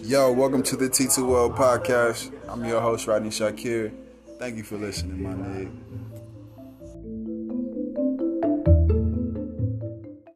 Yo, welcome to the T Two World podcast. I'm your host, Rodney Shakir. Thank you for listening, my nigga.